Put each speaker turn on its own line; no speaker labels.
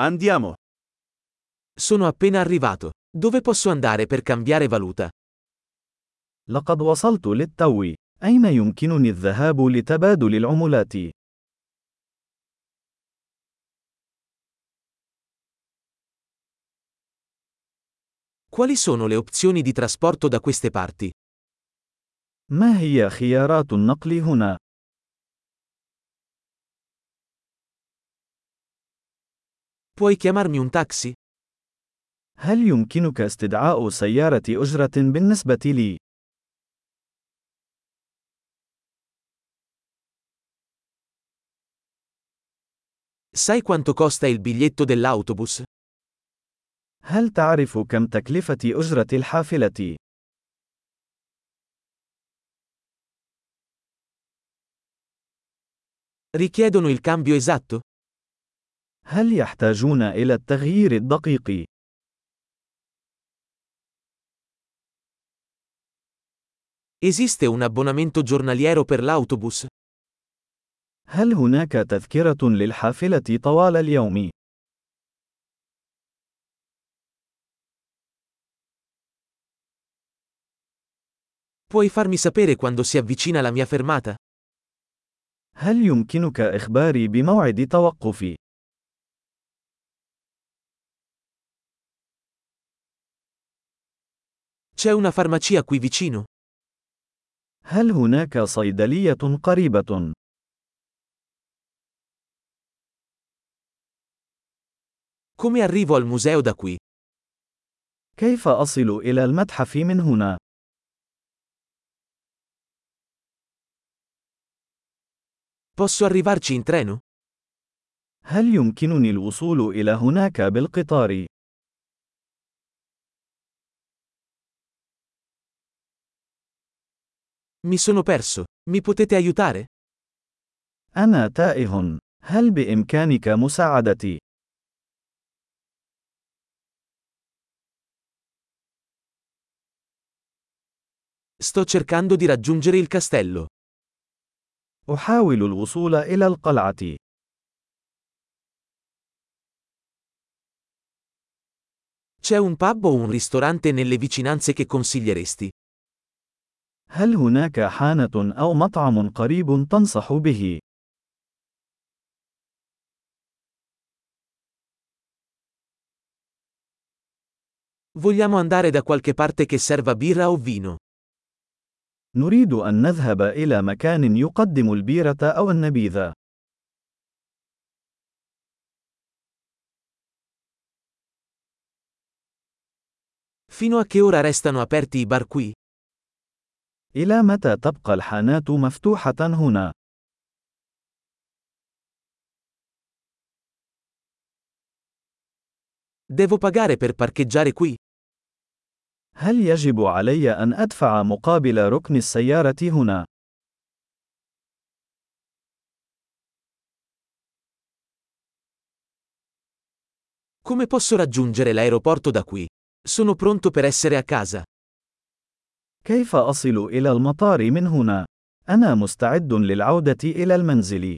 Andiamo.
Sono appena arrivato. Dove posso andare per cambiare valuta?
لقد وصلت للتو. أين يمكنني الذهاب لتبادل العملات؟
Quali sono le opzioni di trasporto da queste parti?
ما هي خيارات النقل هنا؟
Puoi chiamarmi un taxi?
هل يمكنك استدعاء سيارة أجرة بالنسبة لي؟
Sai quanto costa il biglietto dell'autobus?
هل تعرف كم تكلفة أجرة الحافلة؟
Richiedono il cambio esatto?
هل يحتاجون إلى التغيير الدقيق؟
Esiste un abbonamento giornaliero per l'autobus?
هل هناك تذكرة للحافلة طوال اليوم؟
Puoi farmi sapere quando si avvicina la mia fermata?
هل يمكنك إخباري بموعد توقفي؟
C'è una farmacia qui vicino?
هل هناك صيدلية قريبة؟
Come arrivo al museo da qui?
كيف أصل إلى المتحف من هنا؟
Posso arrivarci in treno?
هل يمكنني الوصول إلى هناك بالقطار؟
Mi sono perso. Mi potete aiutare?
أنا تائه. هل بإمكانك مساعدتي؟
Sto cercando di raggiungere il castello.
أحاول الوصول إلى القلعة.
C'è un pub o un ristorante nelle vicinanze che consiglieresti?
هل هناك حانة أو مطعم قريب تنصح به؟
Vogliamo andare da qualche parte che serva birra o vino.
نريد أن نذهب إلى مكان يقدم البيرة أو النبيذ.
Fino a che ora restano aperti i bar qui?
إلى متى تبقى الحانات مفتوحة هنا؟
Devo pagare per parcheggiare qui?
هل يجب علي أن أدفع مقابل ركن السيارة هنا؟
Come posso raggiungere l'aeroporto da qui? Sono pronto per essere a casa.
كيف أصل إلى المطار من هنا؟ أنا مستعد للعودة إلى المنزل.